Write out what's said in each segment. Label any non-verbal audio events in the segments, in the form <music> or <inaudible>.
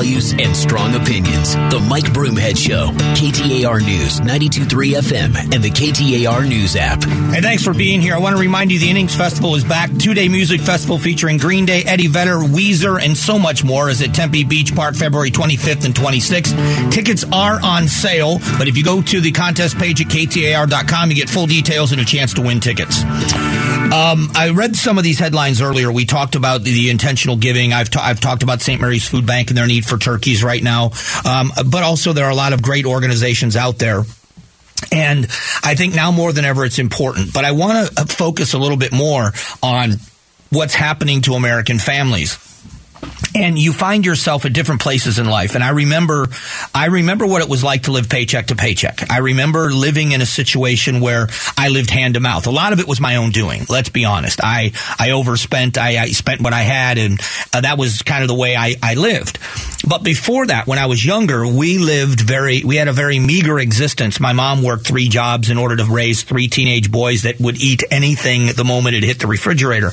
values and strong opinions. The Mike Broomhead Show, KTAR News, 92.3 FM, and the KTAR News app. Hey, thanks for being here. I want to remind you the Innings Festival is back. Two day music festival featuring Green Day, Eddie Vedder, Weezer, and so much more is at Tempe Beach Park February 25th and 26th. Tickets are on sale, but if you go to the contest page at KTAR.com, you get full details and a chance to win tickets. Um, I read some of these headlines earlier. We talked about the, the intentional giving. I've, ta- I've talked about St. Mary's Food Bank and their need for turkeys right now. Um, but also, there are a lot of great organizations out there. And I think now more than ever, it's important. But I want to focus a little bit more on what's happening to American families and you find yourself at different places in life. And I remember, I remember what it was like to live paycheck to paycheck. I remember living in a situation where I lived hand to mouth. A lot of it was my own doing. Let's be honest. I, I overspent. I, I spent what I had and uh, that was kind of the way I, I lived. But before that, when I was younger, we lived very, we had a very meager existence. My mom worked three jobs in order to raise three teenage boys that would eat anything the moment it hit the refrigerator.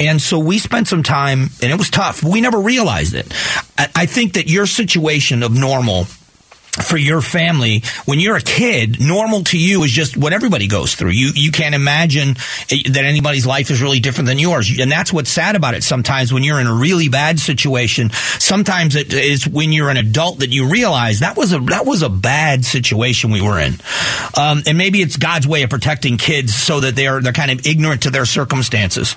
And so we spent some time and it was tough. We never realized it. I think that your situation of normal for your family when you're a kid normal to you is just what everybody goes through. You you can't imagine that anybody's life is really different than yours. And that's what's sad about it sometimes when you're in a really bad situation. Sometimes it is when you're an adult that you realize that was a that was a bad situation we were in. Um, and maybe it's God's way of protecting kids so that they're they're kind of ignorant to their circumstances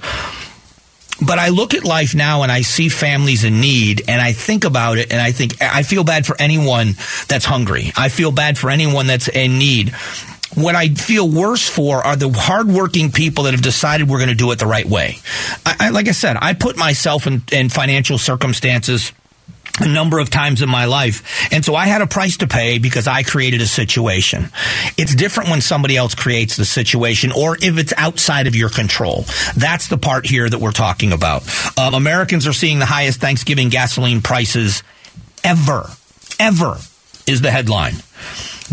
but I look at life now and I see families in need and I think about it and I think I feel bad for anyone that's hungry. I feel bad for anyone that's in need. What I feel worse for are the hardworking people that have decided we're going to do it the right way. I, I, like I said, I put myself in, in financial circumstances a number of times in my life. And so I had a price to pay because I created a situation. It's different when somebody else creates the situation or if it's outside of your control. That's the part here that we're talking about. Um, Americans are seeing the highest Thanksgiving gasoline prices ever, ever is the headline.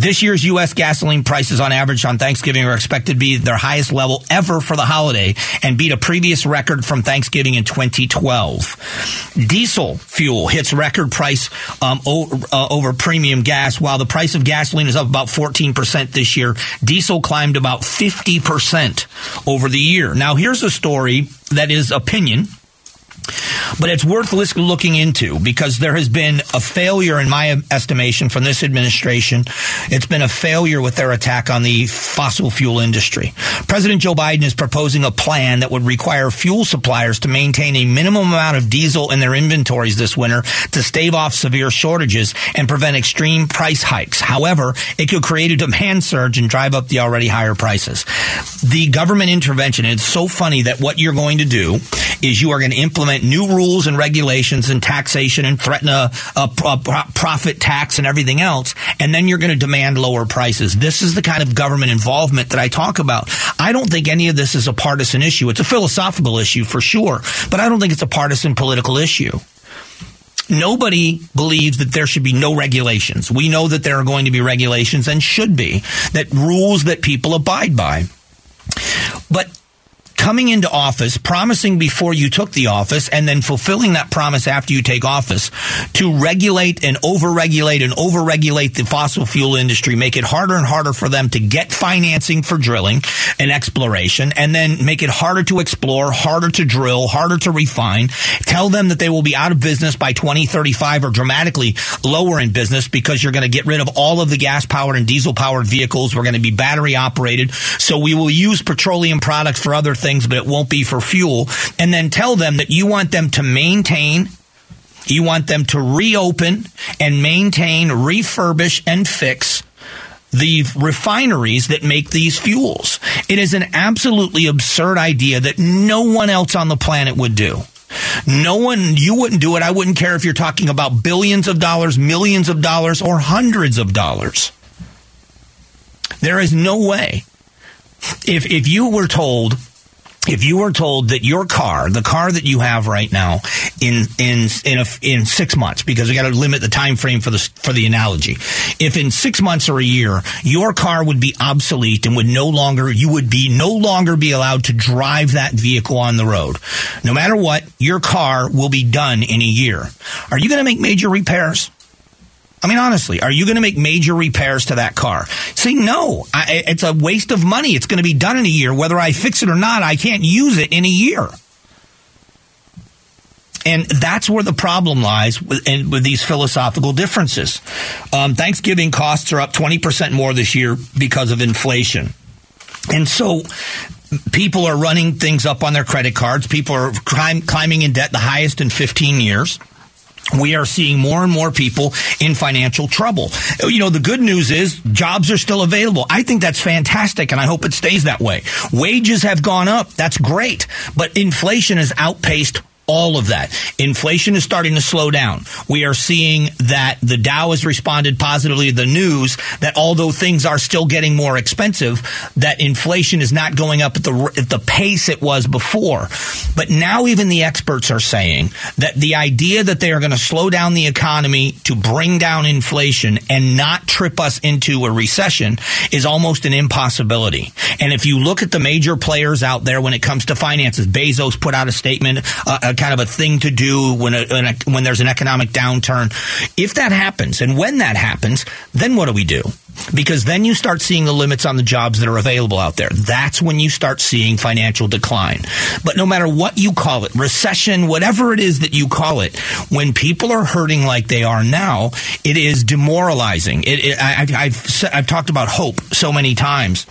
This year's U.S. gasoline prices on average on Thanksgiving are expected to be their highest level ever for the holiday and beat a previous record from Thanksgiving in 2012. Diesel fuel hits record price um, uh, over premium gas. While the price of gasoline is up about 14% this year, diesel climbed about 50% over the year. Now, here's a story that is opinion but it's worth looking into because there has been a failure, in my estimation, from this administration. It's been a failure with their attack on the fossil fuel industry. President Joe Biden is proposing a plan that would require fuel suppliers to maintain a minimum amount of diesel in their inventories this winter to stave off severe shortages and prevent extreme price hikes. However, it could create a demand surge and drive up the already higher prices. The government intervention, it's so funny that what you're going to do is you are going to implement new rules and regulations and taxation and threaten a, a, a profit tax and everything else, and then you're going to demand lower prices. This is the kind of government involvement that I talk about. I don't think any of this is a partisan issue. It's a philosophical issue for sure, but I don't think it's a partisan political issue nobody believes that there should be no regulations. We know that there are going to be regulations and should be that rules that people abide by. But coming into office, promising before you took the office, and then fulfilling that promise after you take office to regulate and overregulate and overregulate the fossil fuel industry, make it harder and harder for them to get financing for drilling and exploration, and then make it harder to explore, harder to drill, harder to refine. Tell them that they will be out of business by 2035 or dramatically lower in business because you're going to get rid of all of the gas powered and diesel powered vehicles. We're going to be battery operated. So we will use petroleum products for other things things, but it won't be for fuel. And then tell them that you want them to maintain you want them to reopen and maintain, refurbish, and fix the refineries that make these fuels. It is an absolutely absurd idea that no one else on the planet would do. No one, you wouldn't do it. I wouldn't care if you're talking about billions of dollars, millions of dollars, or hundreds of dollars. There is no way. If, if you were told if you were told that your car, the car that you have right now, in in in a, in six months, because we got to limit the time frame for the for the analogy, if in six months or a year your car would be obsolete and would no longer you would be no longer be allowed to drive that vehicle on the road, no matter what, your car will be done in a year. Are you going to make major repairs? I mean, honestly, are you going to make major repairs to that car? See, no, I, it's a waste of money. It's going to be done in a year. Whether I fix it or not, I can't use it in a year. And that's where the problem lies with, in, with these philosophical differences. Um, Thanksgiving costs are up 20% more this year because of inflation. And so people are running things up on their credit cards. People are climb, climbing in debt the highest in 15 years we are seeing more and more people in financial trouble. You know, the good news is jobs are still available. I think that's fantastic and I hope it stays that way. Wages have gone up. That's great. But inflation has outpaced all of that. Inflation is starting to slow down. We are seeing that the Dow has responded positively to the news that although things are still getting more expensive, that inflation is not going up at the at the pace it was before. But now even the experts are saying that the idea that they are going to slow down the economy to bring down inflation and not trip us into a recession is almost an impossibility. And if you look at the major players out there when it comes to finances, Bezos put out a statement uh, kind of a thing to do when a, when, a, when there's an economic downturn. If that happens, and when that happens, then what do we do? because then you start seeing the limits on the jobs that are available out there. That's when you start seeing financial decline. But no matter what you call it, recession, whatever it is that you call it, when people are hurting like they are now, it is demoralizing. It, it, I, I've, I've talked about hope so many times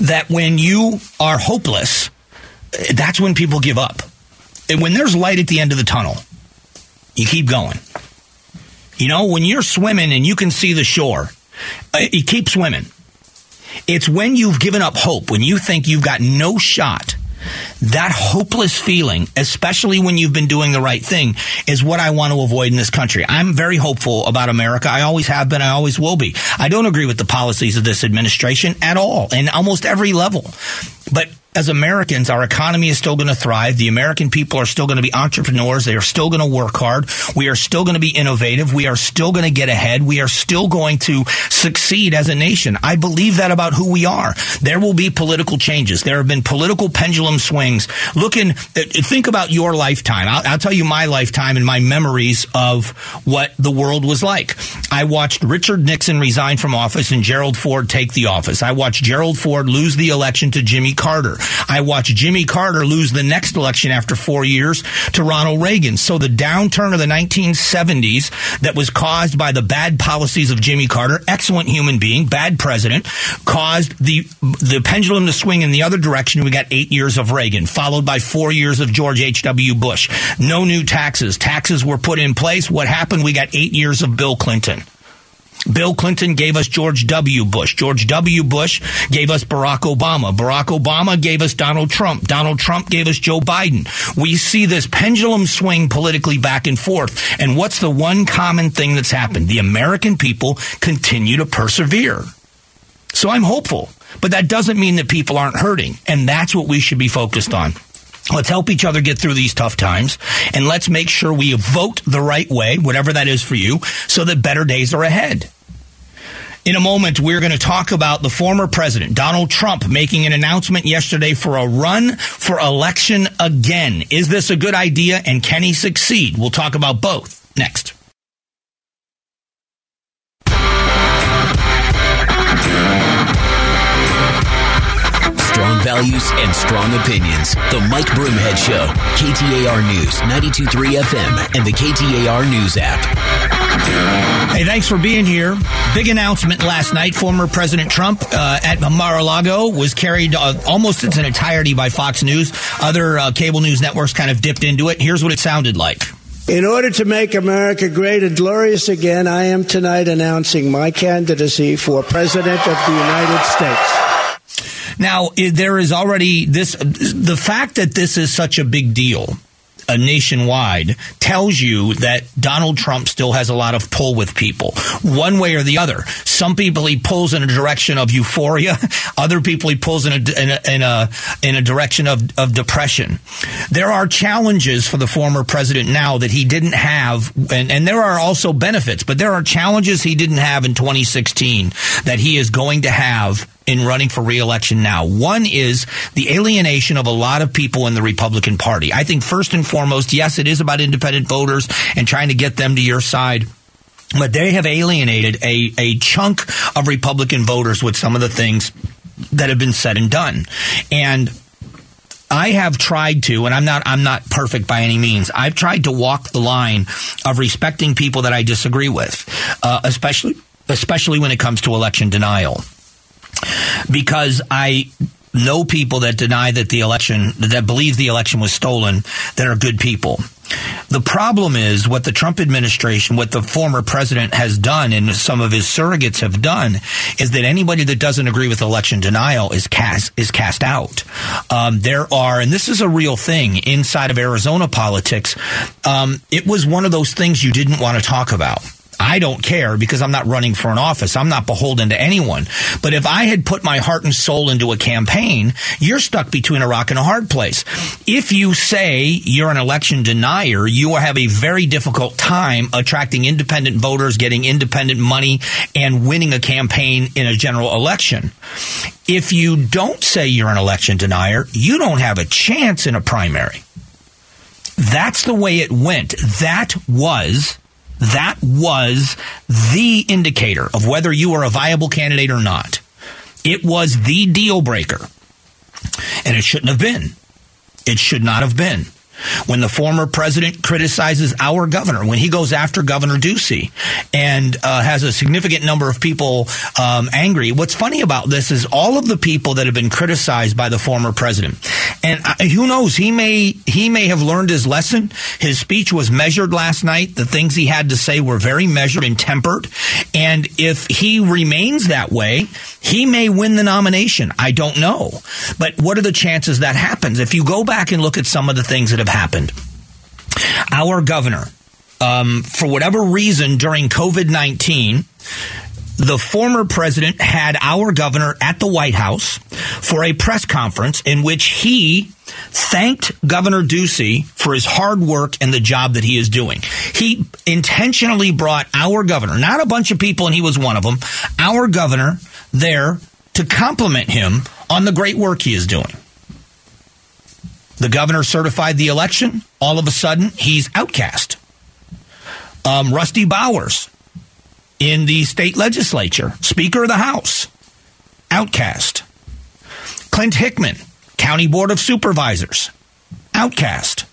that when you are hopeless, that's when people give up when there's light at the end of the tunnel, you keep going. You know, when you're swimming and you can see the shore, uh, you keep swimming. It's when you've given up hope, when you think you've got no shot. That hopeless feeling, especially when you've been doing the right thing, is what I want to avoid in this country. I'm very hopeful about America. I always have been. I always will be. I don't agree with the policies of this administration at all, in almost every level. But as Americans, our economy is still going to thrive. The American people are still going to be entrepreneurs. They are still going to work hard. We are still going to be innovative. We are still going to get ahead. We are still going to succeed as a nation. I believe that about who we are. There will be political changes. There have been political pendulum swings. Looking, uh, think about your lifetime. I'll, I'll tell you my lifetime and my memories of what the world was like. I watched Richard Nixon resign from office and Gerald Ford take the office. I watched Gerald Ford lose the election to Jimmy Carter. I watched Jimmy Carter lose the next election after four years to Ronald Reagan. So the downturn of the 1970s that was caused by the bad policies of Jimmy Carter, excellent human being, bad president, caused the the pendulum to swing in the other direction. We got eight years of Reagan, followed by four years of George H.W. Bush. No new taxes. Taxes were put in place. What happened? We got eight years of Bill Clinton. Bill Clinton gave us George W. Bush. George W. Bush gave us Barack Obama. Barack Obama gave us Donald Trump. Donald Trump gave us Joe Biden. We see this pendulum swing politically back and forth. And what's the one common thing that's happened? The American people continue to persevere. So I'm hopeful, but that doesn't mean that people aren't hurting. And that's what we should be focused on. Let's help each other get through these tough times and let's make sure we vote the right way, whatever that is for you, so that better days are ahead. In a moment, we're going to talk about the former president, Donald Trump, making an announcement yesterday for a run for election again. Is this a good idea and can he succeed? We'll talk about both next. Strong values and strong opinions. The Mike Broomhead Show. KTAR News, 92.3 FM, and the KTAR News app. Hey, thanks for being here. Big announcement last night. Former President Trump uh, at Mar-a-Lago was carried uh, almost its entirety by Fox News. Other uh, cable news networks kind of dipped into it. Here's what it sounded like. In order to make America great and glorious again, I am tonight announcing my candidacy for President of the United States. Now, there is already this, the fact that this is such a big deal nationwide tells you that Donald Trump still has a lot of pull with people, one way or the other. Some people he pulls in a direction of euphoria, <laughs> other people he pulls in a in a in a, in a direction of, of depression. There are challenges for the former president now that he didn't have, and, and there are also benefits, but there are challenges he didn't have in 2016 that he is going to have in running for reelection now. One is the alienation of a lot of people in the Republican Party. I think first and foremost, yes, it is about independent voters and trying to get them to your side. But they have alienated a, a chunk of Republican voters with some of the things that have been said and done. And I have tried to, and I'm not I'm not perfect by any means. I've tried to walk the line of respecting people that I disagree with, uh, especially especially when it comes to election denial because I know people that deny that the election, that believe the election was stolen, that are good people. The problem is what the Trump administration, what the former president has done and some of his surrogates have done is that anybody that doesn't agree with election denial is cast, is cast out. Um, there are, and this is a real thing inside of Arizona politics. Um, it was one of those things you didn't want to talk about. I don't care because I'm not running for an office. I'm not beholden to anyone. But if I had put my heart and soul into a campaign, you're stuck between a rock and a hard place. If you say you're an election denier, you will have a very difficult time attracting independent voters, getting independent money, and winning a campaign in a general election. If you don't say you're an election denier, you don't have a chance in a primary. That's the way it went. That was that was the indicator of whether you were a viable candidate or not. It was the deal breaker. And it shouldn't have been. It should not have been when the former president criticizes our governor, when he goes after Governor Ducey and uh, has a significant number of people um, angry. What's funny about this is all of the people that have been criticized by the former president, and uh, who knows, he may he may have learned his lesson. His speech was measured last night. The things he had to say were very measured and tempered, and if he remains that way, he may win the nomination. I don't know, but what are the chances that happens? If you go back and look at some of the things that have happened. Our governor, um, for whatever reason during COVID 19, the former president had our governor at the White House for a press conference in which he thanked Governor Ducey for his hard work and the job that he is doing. He intentionally brought our governor, not a bunch of people, and he was one of them, our governor there to compliment him on the great work he is doing. The governor certified the election. All of a sudden, he's outcast. Um, Rusty Bowers in the state legislature, Speaker of the House, outcast. Clint Hickman, County Board of Supervisors, outcast.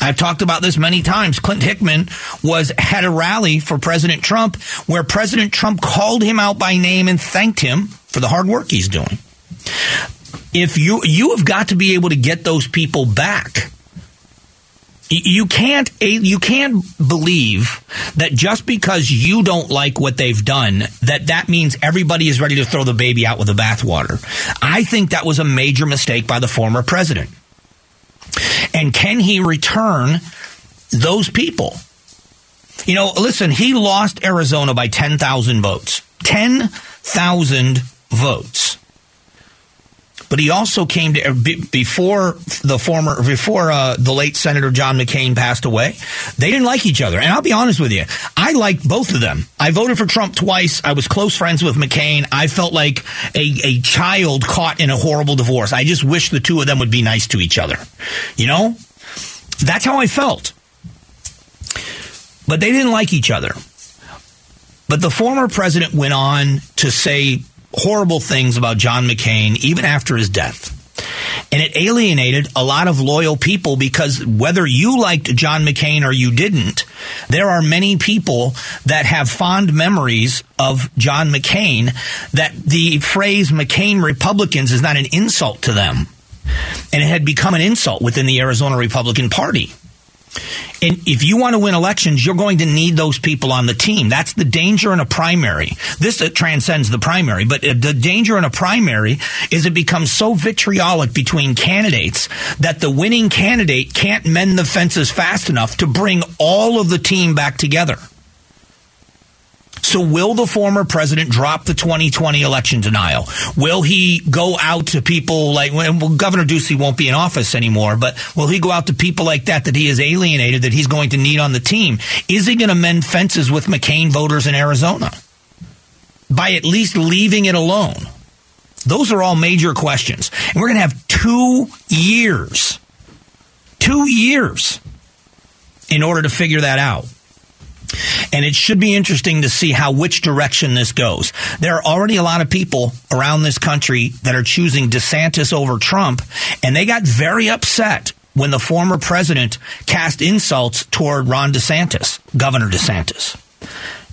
I've talked about this many times. Clint Hickman was had a rally for President Trump where President Trump called him out by name and thanked him for the hard work he's doing if you you have got to be able to get those people back you can't you can't believe that just because you don't like what they've done that that means everybody is ready to throw the baby out with the bathwater. I think that was a major mistake by the former president. And can he return those people? You know, listen, he lost Arizona by 10,000 votes. 10,000 votes but he also came to before the former before uh, the late Senator John McCain passed away. They didn't like each other, and I'll be honest with you, I liked both of them. I voted for Trump twice. I was close friends with McCain. I felt like a, a child caught in a horrible divorce. I just wish the two of them would be nice to each other. You know, that's how I felt. But they didn't like each other. But the former president went on to say horrible things about John McCain even after his death. And it alienated a lot of loyal people because whether you liked John McCain or you didn't, there are many people that have fond memories of John McCain that the phrase McCain Republicans is not an insult to them. And it had become an insult within the Arizona Republican Party. And if you want to win elections, you're going to need those people on the team. That's the danger in a primary. This uh, transcends the primary, but uh, the danger in a primary is it becomes so vitriolic between candidates that the winning candidate can't mend the fences fast enough to bring all of the team back together. So will the former president drop the 2020 election denial? Will he go out to people like well, Governor Ducey won't be in office anymore, but will he go out to people like that that he has alienated that he's going to need on the team? Is he going to mend fences with McCain voters in Arizona by at least leaving it alone? Those are all major questions. And we're going to have two years, two years in order to figure that out. And it should be interesting to see how which direction this goes. There are already a lot of people around this country that are choosing DeSantis over Trump, and they got very upset when the former president cast insults toward Ron DeSantis, Governor DeSantis.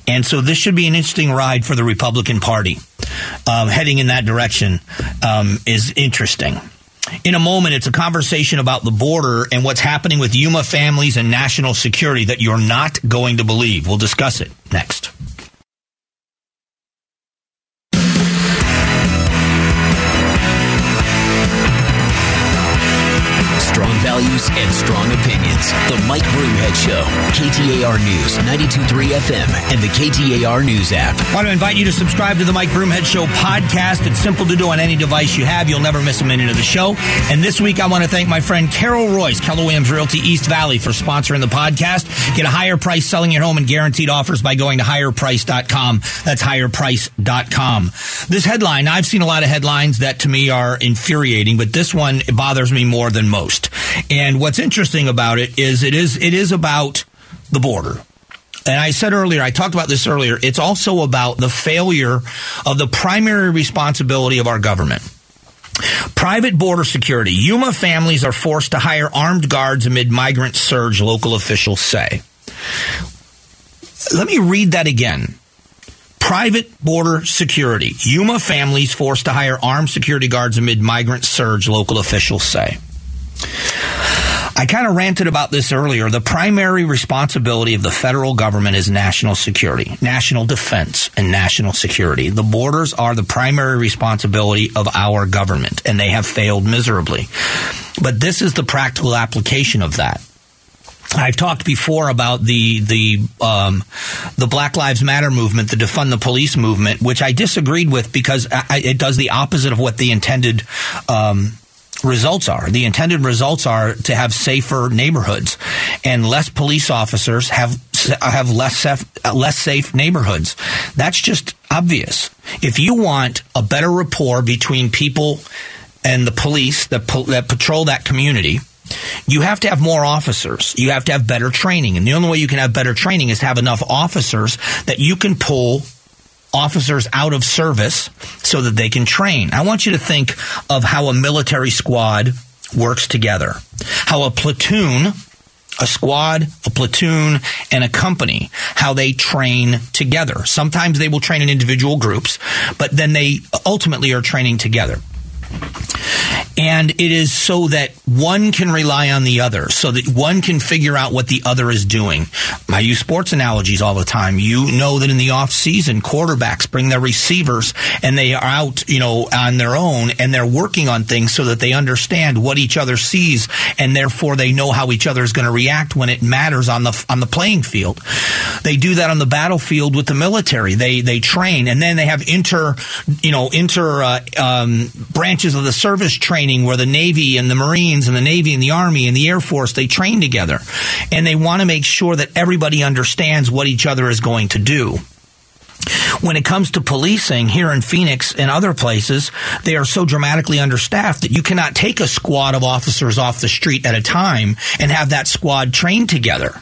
And so this should be an interesting ride for the Republican Party. Um, heading in that direction um, is interesting. In a moment, it's a conversation about the border and what's happening with Yuma families and national security that you're not going to believe. We'll discuss it next. Values and strong opinions. The Mike Broomhead Show, KTAR News, 92.3 FM, and the KTAR News app. I want to invite you to subscribe to the Mike Broomhead Show podcast. It's simple to do on any device you have. You'll never miss a minute of the show. And this week, I want to thank my friend Carol Royse, Keller Williams Realty East Valley, for sponsoring the podcast. Get a higher price selling your home and guaranteed offers by going to higherprice.com. That's higherprice.com. This headline, I've seen a lot of headlines that to me are infuriating, but this one bothers me more than most. And what's interesting about it is it is it is about the border. And I said earlier, I talked about this earlier, it's also about the failure of the primary responsibility of our government. Private border security. Yuma families are forced to hire armed guards amid migrant surge, local officials say. Let me read that again. Private border security. Yuma families forced to hire armed security guards amid migrant surge, local officials say. I kind of ranted about this earlier. The primary responsibility of the federal government is national security, national defense, and national security. The borders are the primary responsibility of our government, and they have failed miserably. But this is the practical application of that. I've talked before about the the um, the Black Lives Matter movement, the defund the police movement, which I disagreed with because I, it does the opposite of what the intended um, results are. The intended results are to have safer neighborhoods, and less police officers have have less safe, less safe neighborhoods. That's just obvious. If you want a better rapport between people and the police that, that patrol that community, you have to have more officers. You have to have better training. And the only way you can have better training is to have enough officers that you can pull officers out of service so that they can train. I want you to think of how a military squad works together, how a platoon a squad, a platoon, and a company, how they train together. Sometimes they will train in individual groups, but then they ultimately are training together. And it is so that one can rely on the other, so that one can figure out what the other is doing. I use sports analogies all the time. You know that in the off season, quarterbacks bring their receivers and they are out, you know, on their own and they're working on things so that they understand what each other sees and therefore they know how each other is going to react when it matters on the on the playing field. They do that on the battlefield with the military. They they train and then they have inter, you know, inter uh, um, branches of the service training where the Navy and the Marines and the Navy and the Army and the Air Force, they train together. And they want to make sure that everybody understands what each other is going to do. When it comes to policing here in Phoenix and other places, they are so dramatically understaffed that you cannot take a squad of officers off the street at a time and have that squad trained together.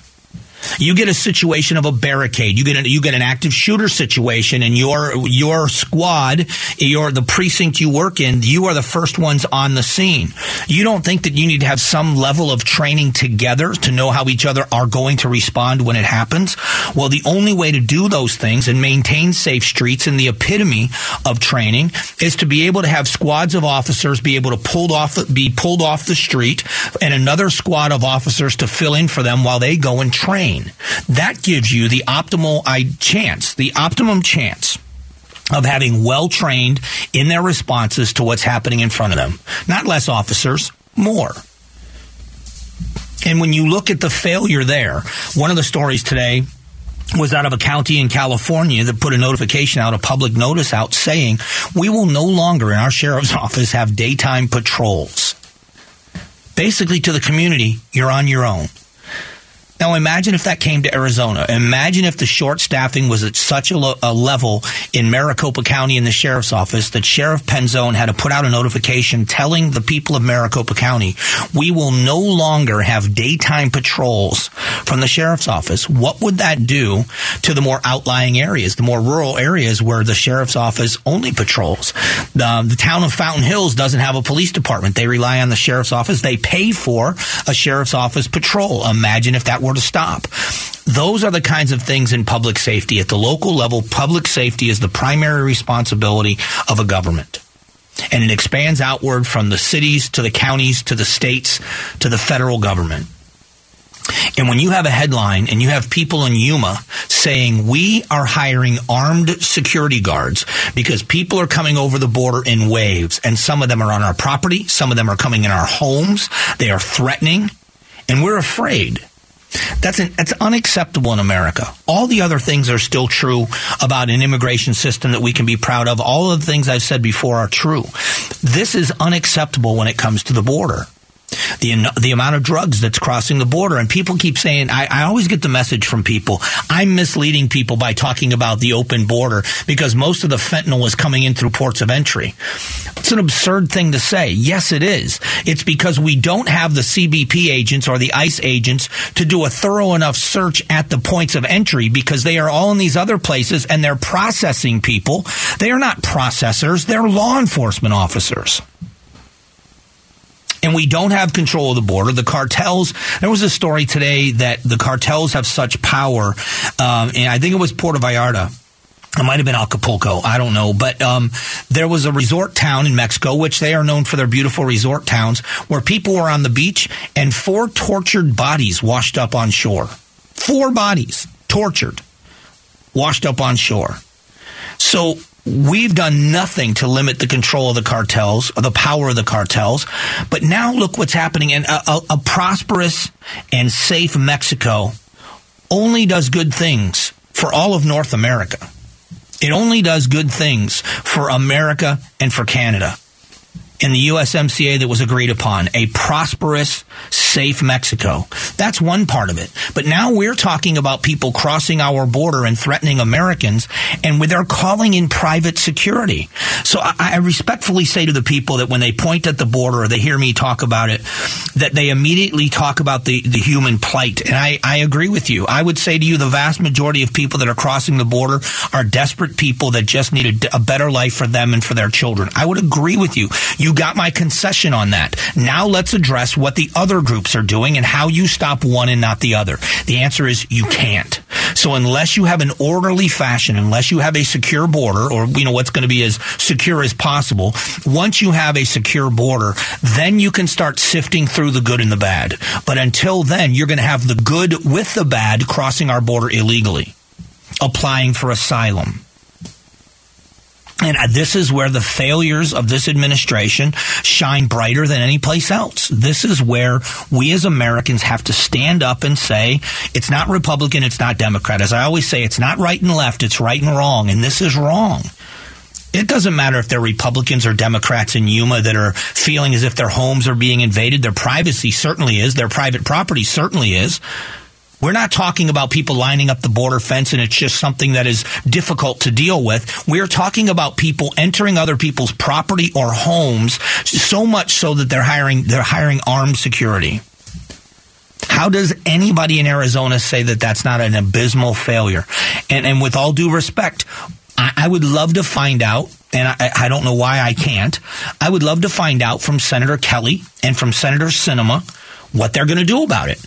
You get a situation of a barricade. You get you get an active shooter situation, and your your squad, your the precinct you work in, you are the first ones on the scene. You don't think that you need to have some level of training together to know how each other are going to respond when it happens? Well, the only way to do those things and maintain safe streets and the epitome of training is to be able to have squads of officers be able to pulled off be pulled off the street and another squad of officers to fill in for them while they go and train. That gives you the optimal chance, the optimum chance of having well trained in their responses to what's happening in front of them. Not less officers, more. And when you look at the failure there, one of the stories today was out of a county in California that put a notification out, a public notice out saying, we will no longer in our sheriff's <laughs> office have daytime patrols. Basically to the community, you're on your own. Now imagine if that came to Arizona. Imagine if the short staffing was at such a, lo- a, level in Maricopa County in the sheriff's office that Sheriff Penzone had to put out a notification telling the people of Maricopa County, we will no longer have daytime patrols from the sheriff's office. What would that do to the more outlying areas, the more rural areas where the sheriff's office only patrols? The, the town of Fountain Hills doesn't have a police department. They rely on the sheriff's office. They pay for a sheriff's office patrol. Imagine if that were to stop. Those are the kinds of things in public safety. At the local level, public safety is the primary responsibility of a government. And it expands outward from the cities to the counties to the states to the federal government. And when you have a headline and you have people in Yuma saying, we are hiring armed security guards because people are coming over the border in waves and some of them are on our property, some of them are coming in our homes, they are threatening, and we're afraid. That's an, that's unacceptable in America. All the other things are still true about an immigration system that we can be proud of. All of the things I've said before are true. This is unacceptable when it comes to the border the the amount of drugs that's crossing the border. And people keep saying, I, I always get the message from people. I'm misleading people by talking about the open border because most of the fentanyl is coming in through ports of entry. It's an absurd thing to say. Yes, it is. It's because we don't have the CBP agents or the ICE agents to do a thorough enough search at the points of entry because they are all in these other places and they're processing people. They are not processors. They're law enforcement officers and we don't have control of the border. The cartels. There was a story today that the cartels have such power, um, and I think it was Puerto Vallarta. It might have been Acapulco. I don't know. But um, there was a resort town in Mexico, which they are known for their beautiful resort towns, where people were on the beach and four tortured bodies washed up on shore. Four bodies tortured, washed up on shore. So We've done nothing to limit the control of the cartels or the power of the cartels. But now look what's happening. And a, a, a prosperous and safe Mexico only does good things for all of North America. It only does good things for America and for Canada in the USMCA that was agreed upon, a prosperous, safe Mexico. That's one part of it. But now we're talking about people crossing our border and threatening Americans, and they're calling in private security. So I, I respectfully say to the people that when they point at the border or they hear me talk about it, that they immediately talk about the, the human plight. And I, I agree with you. I would say to you, the vast majority of people that are crossing the border are desperate people that just need a, a better life for them and for their children. I would agree with you. You you got my concession on that. Now let's address what the other groups are doing and how you stop one and not the other. The answer is you can't. So unless you have an orderly fashion, unless you have a secure border or, you know, what's going to be as secure as possible, once you have a secure border, then you can start sifting through the good and the bad. But until then, you're going to have the good with the bad crossing our border illegally, applying for asylum and uh, this is where the failures of this administration shine brighter than any place else. This is where we as Americans have to stand up and say, it's not Republican, it's not Democrat. As I always say, it's not right and left, it's right and wrong. And this is wrong. It doesn't matter if they're Republicans or Democrats in Yuma that are feeling as if their homes are being invaded. Their privacy certainly is. Their private property certainly is. We're not talking about people lining up the border fence and it's just something that is difficult to deal with. We're talking about people entering other people's property or homes so much so that they're hiring they're hiring armed security. How does anybody in Arizona say that that's not an abysmal failure? And, and with all due respect, I, I would love to find out and I, I, don't know why I can't. I would love to find out from Senator Kelly and from Senator Sinema what they're going to do about it.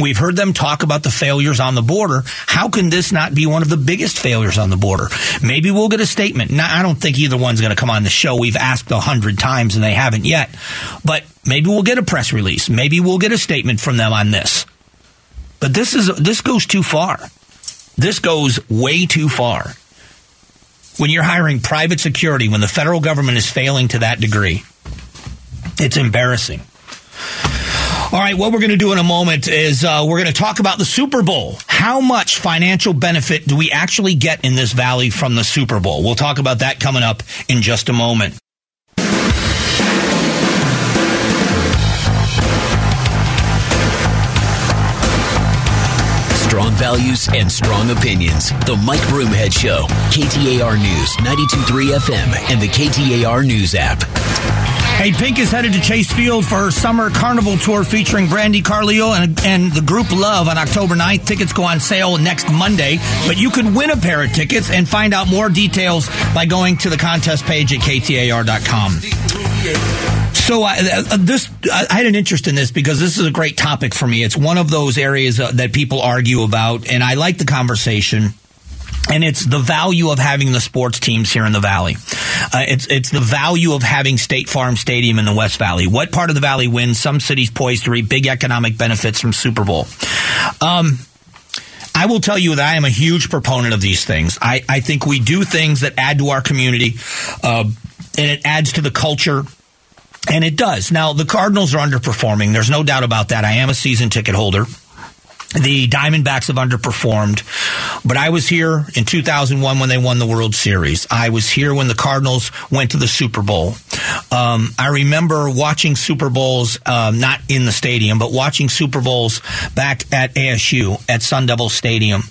We've heard them talk about the failures on the border. How can this not be one of the biggest failures on the border? Maybe we'll get a statement. Now, I don't think either one's going to come on the show. We've asked a hundred times and they haven't yet. But maybe we'll get a press release. Maybe we'll get a statement from them on this. But this is this goes too far. This goes way too far. When you're hiring private security, when the federal government is failing to that degree, it's embarrassing. All right, what we're going to do in a moment is uh, we're going to talk about the Super Bowl. How much financial benefit do we actually get in this valley from the Super Bowl? We'll talk about that coming up in just a moment. Strong values and strong opinions. The Mike Broomhead Show. KTAR News, 92.3 FM, and the KTAR News app. Hey, Pink is headed to Chase Field for her summer carnival tour featuring Brandi Carlile and, and the Grouplove on October 9th. Tickets go on sale next Monday, but you could win a pair of tickets and find out more details by going to the contest page at ktar.com. So uh, uh, this, I had an interest in this because this is a great topic for me. It's one of those areas uh, that people argue about, and I like the conversation and it's the value of having the sports teams here in the valley. Uh, it's it's the value of having State Farm Stadium in the West Valley. What part of the valley wins? Some cities poised to reap big economic benefits from Super Bowl. Um, I will tell you that I am a huge proponent of these things. I, I think we do things that add to our community, uh, and it adds to the culture and it does. Now, the Cardinals are underperforming. There's no doubt about that. I am a season ticket holder the Diamondbacks have underperformed, but I was here in 2001 when they won the World Series. I was here when the Cardinals went to the Super Bowl. Um, I remember watching Super Bowls, um, not in the stadium, but watching Super Bowls back at ASU at Sun Devil Stadium.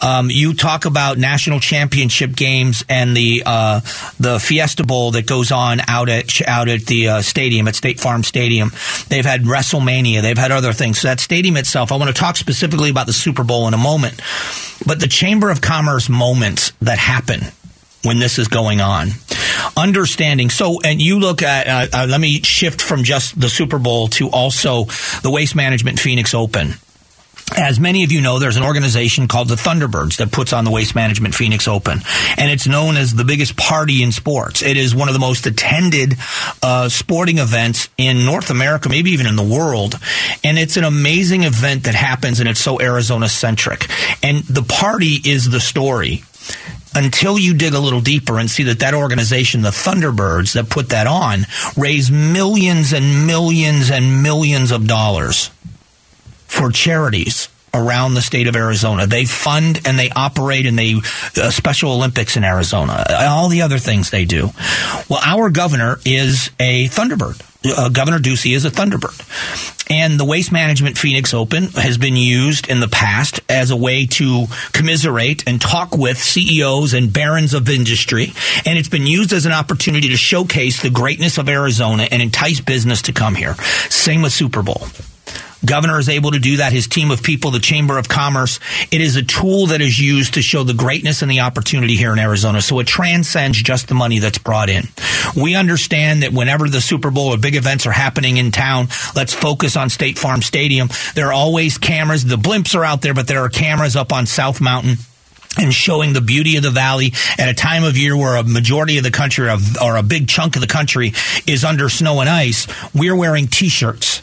Um, you talk about national championship games and the uh, the Fiesta Bowl that goes on out at out at the uh, stadium at State Farm Stadium. They've had WrestleMania. They've had other things. So that stadium itself, I want to talk specifically specifically about the Super Bowl in a moment, but the Chamber of Commerce moments that happen when this is going on. Understanding. So, and you look at, uh, uh, let me shift from just the Super Bowl to also the Waste Management Phoenix Open as many of you know, there's an organization called the Thunderbirds that puts on the Waste Management Phoenix Open, and it's known as the biggest party in sports. It is one of the most attended uh, sporting events in North America, maybe even in the world, and it's an amazing event that happens, and it's so Arizona centric. And the party is the story until you dig a little deeper and see that that organization, the Thunderbirds that put that on, raise millions and millions and millions of dollars for charities around the state of Arizona. They fund and they operate and they uh, Special Olympics in Arizona, all the other things they do. Well, our governor is a Thunderbird. Uh, governor Ducey is a Thunderbird. And the Waste Management Phoenix Open has been used in the past as a way to commiserate and talk with CEOs and barons of industry. And it's been used as an opportunity to showcase the greatness of Arizona and entice business to come here. Same with Super Bowl. Governor is able to do that. His team of people, the Chamber of Commerce. It is a tool that is used to show the greatness and the opportunity here in Arizona. So it transcends just the money that's brought in. We understand that whenever the Super Bowl or big events are happening in town, let's focus on State Farm Stadium. There are always cameras. The blimps are out there, but there are cameras up on South Mountain and showing the beauty of the valley at a time of year where a majority of the country or a big chunk of the country is under snow and ice, we're wearing t-shirts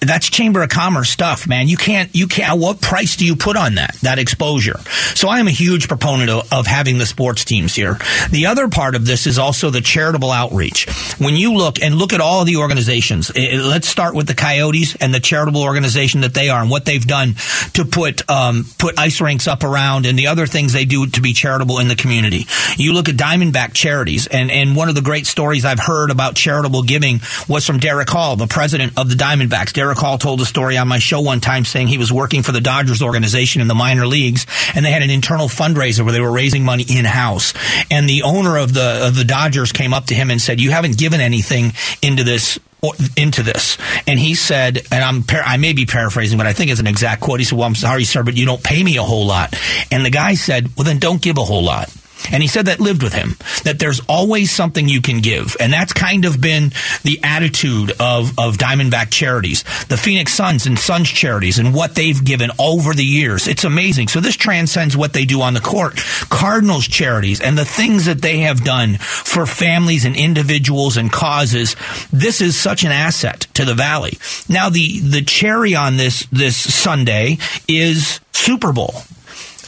that's chamber of commerce stuff, man. You can't, you can't, what price do you put on that, that exposure? So I am a huge proponent of, of, having the sports teams here. The other part of this is also the charitable outreach. When you look and look at all the organizations, it, let's start with the Coyotes and the charitable organization that they are and what they've done to put, um, put ice rinks up around and the other things they do to be charitable in the community. You look at Diamondback charities and, and one of the great stories I've heard about charitable giving was from Derek Hall, the president of the Diamondbacks. Derek Meerschaert told a story on my show one time saying he was working for the Dodgers organization in the minor leagues, and they had an internal fundraiser where they were raising money in house. And the owner of the of the Dodgers came up to him and said, "You haven't given anything into this into this. And he said, and I'm par- I may be paraphrasing, but I think it's an exact quote. He said, "Well, I'm sorry, sir, but you don't pay me a whole lot." And the guy said, "Well, then don't give a whole lot." And he said that lived with him, that there's always something you can give. And that's kind of been the attitude of, of Diamondback charities, the Phoenix Suns and Suns charities and what they've given over the years. It's amazing. So this transcends what they do on the court. Cardinals charities and the things that they have done for families and individuals and causes. This is such an asset to the Valley. Now the, the cherry on this, this Sunday is Super Bowl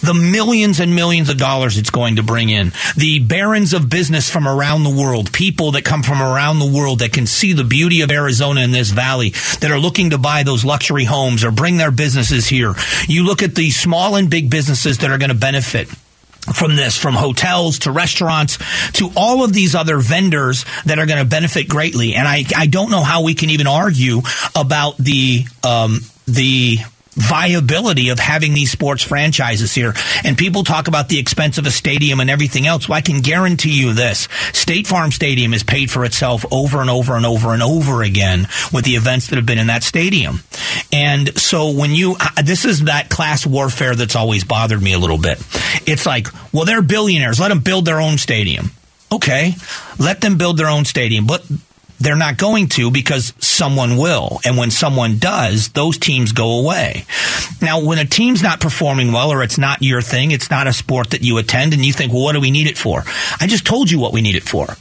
the millions and millions of dollars it's going to bring in, the barons of business from around the world, people that come from around the world that can see the beauty of Arizona in this valley, that are looking to buy those luxury homes or bring their businesses here. You look at the small and big businesses that are going to benefit from this, from hotels to restaurants to all of these other vendors that are going to benefit greatly. And I, I don't know how we can even argue about the, um, the viability of having these sports franchises here. And people talk about the expense of a stadium and everything else. Well, I can guarantee you this. State Farm Stadium has paid for itself over and over and over and over again with the events that have been in that stadium. And so when you, this is that class warfare that's always bothered me a little bit. It's like, well, they're billionaires. Let them build their own stadium. Okay. Let them build their own stadium. But they're not going to because someone will. And when someone does, those teams go away. Now, when a team's not performing well or it's not your thing, it's not a sport that you attend and you think, well, what do we need it for? I just told you what we need it for.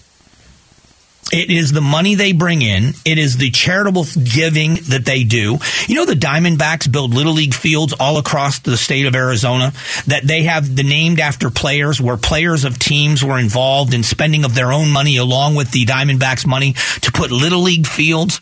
It is the money they bring in. It is the charitable giving that they do. You know, the Diamondbacks build little league fields all across the state of Arizona that they have the named after players where players of teams were involved in spending of their own money along with the Diamondbacks money to put little league fields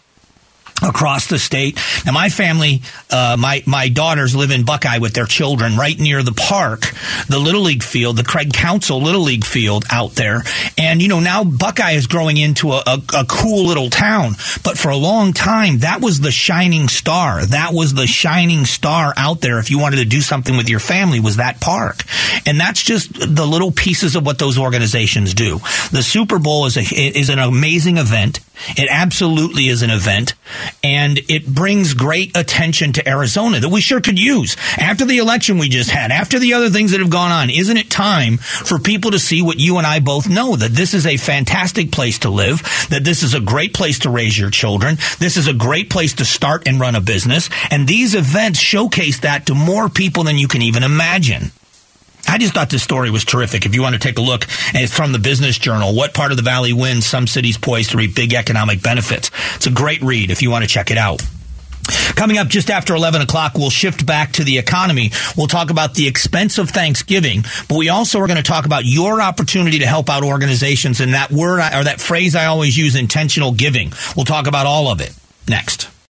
across the state. Now, my family, uh, my my daughters live in Buckeye with their children, right near the park, the Little League field, the Craig Counsell Little League field out there. And you know, now Buckeye is growing into a, a, a cool little town. But for a long time, that was the shining star. That was the shining star out there. If you wanted to do something with your family, was that park. And that's just the little pieces of what those organizations do. The Super Bowl is a is an amazing event. It absolutely is an event and it brings great attention to Arizona that we sure could use. After the election we just had, after the other things that have gone on, isn't it time for people to see what you and I both know that this is a fantastic place to live, that this is a great place to raise your children, this is a great place to start and run a business, and these events showcase that to more people than you can even imagine. I just thought this story was terrific. If you want to take a look, and it's from the Business Journal. What part of the valley wins? Some cities poised to reap big economic benefits. It's a great read if you want to check it out. Coming up just after 11 o'clock, we'll shift back to the economy. We'll talk about the expense of Thanksgiving, but we also are going to talk about your opportunity to help out organizations and that word or that phrase I always use, intentional giving. We'll talk about all of it next.